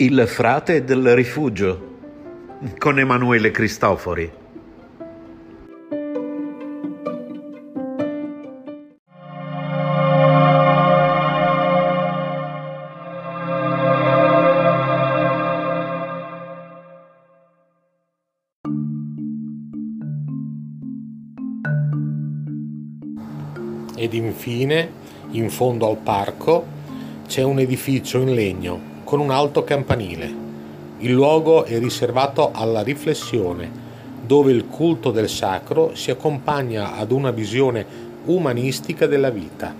Il frate del rifugio con Emanuele Cristofori. Ed infine, in fondo al parco, c'è un edificio in legno con un alto campanile. Il luogo è riservato alla riflessione, dove il culto del sacro si accompagna ad una visione umanistica della vita.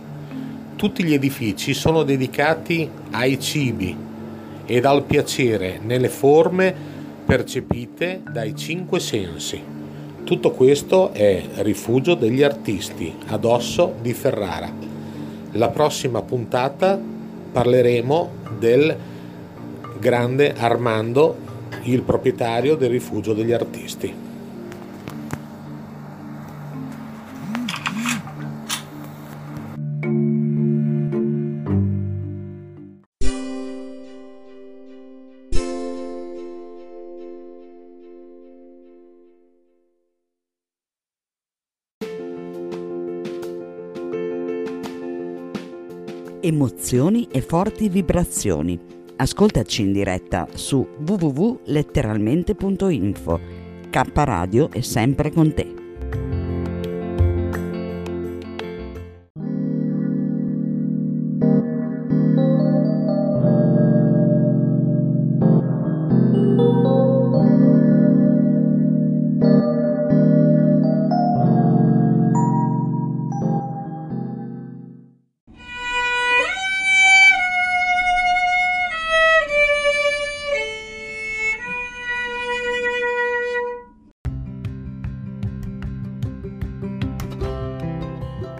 Tutti gli edifici sono dedicati ai cibi ed al piacere nelle forme percepite dai cinque sensi. Tutto questo è Rifugio degli Artisti ad Osso di Ferrara. La prossima puntata parleremo del grande Armando, il proprietario del rifugio degli artisti. Emozioni e forti vibrazioni Ascoltaci in diretta su www.letteralmente.info. K Radio è sempre con te.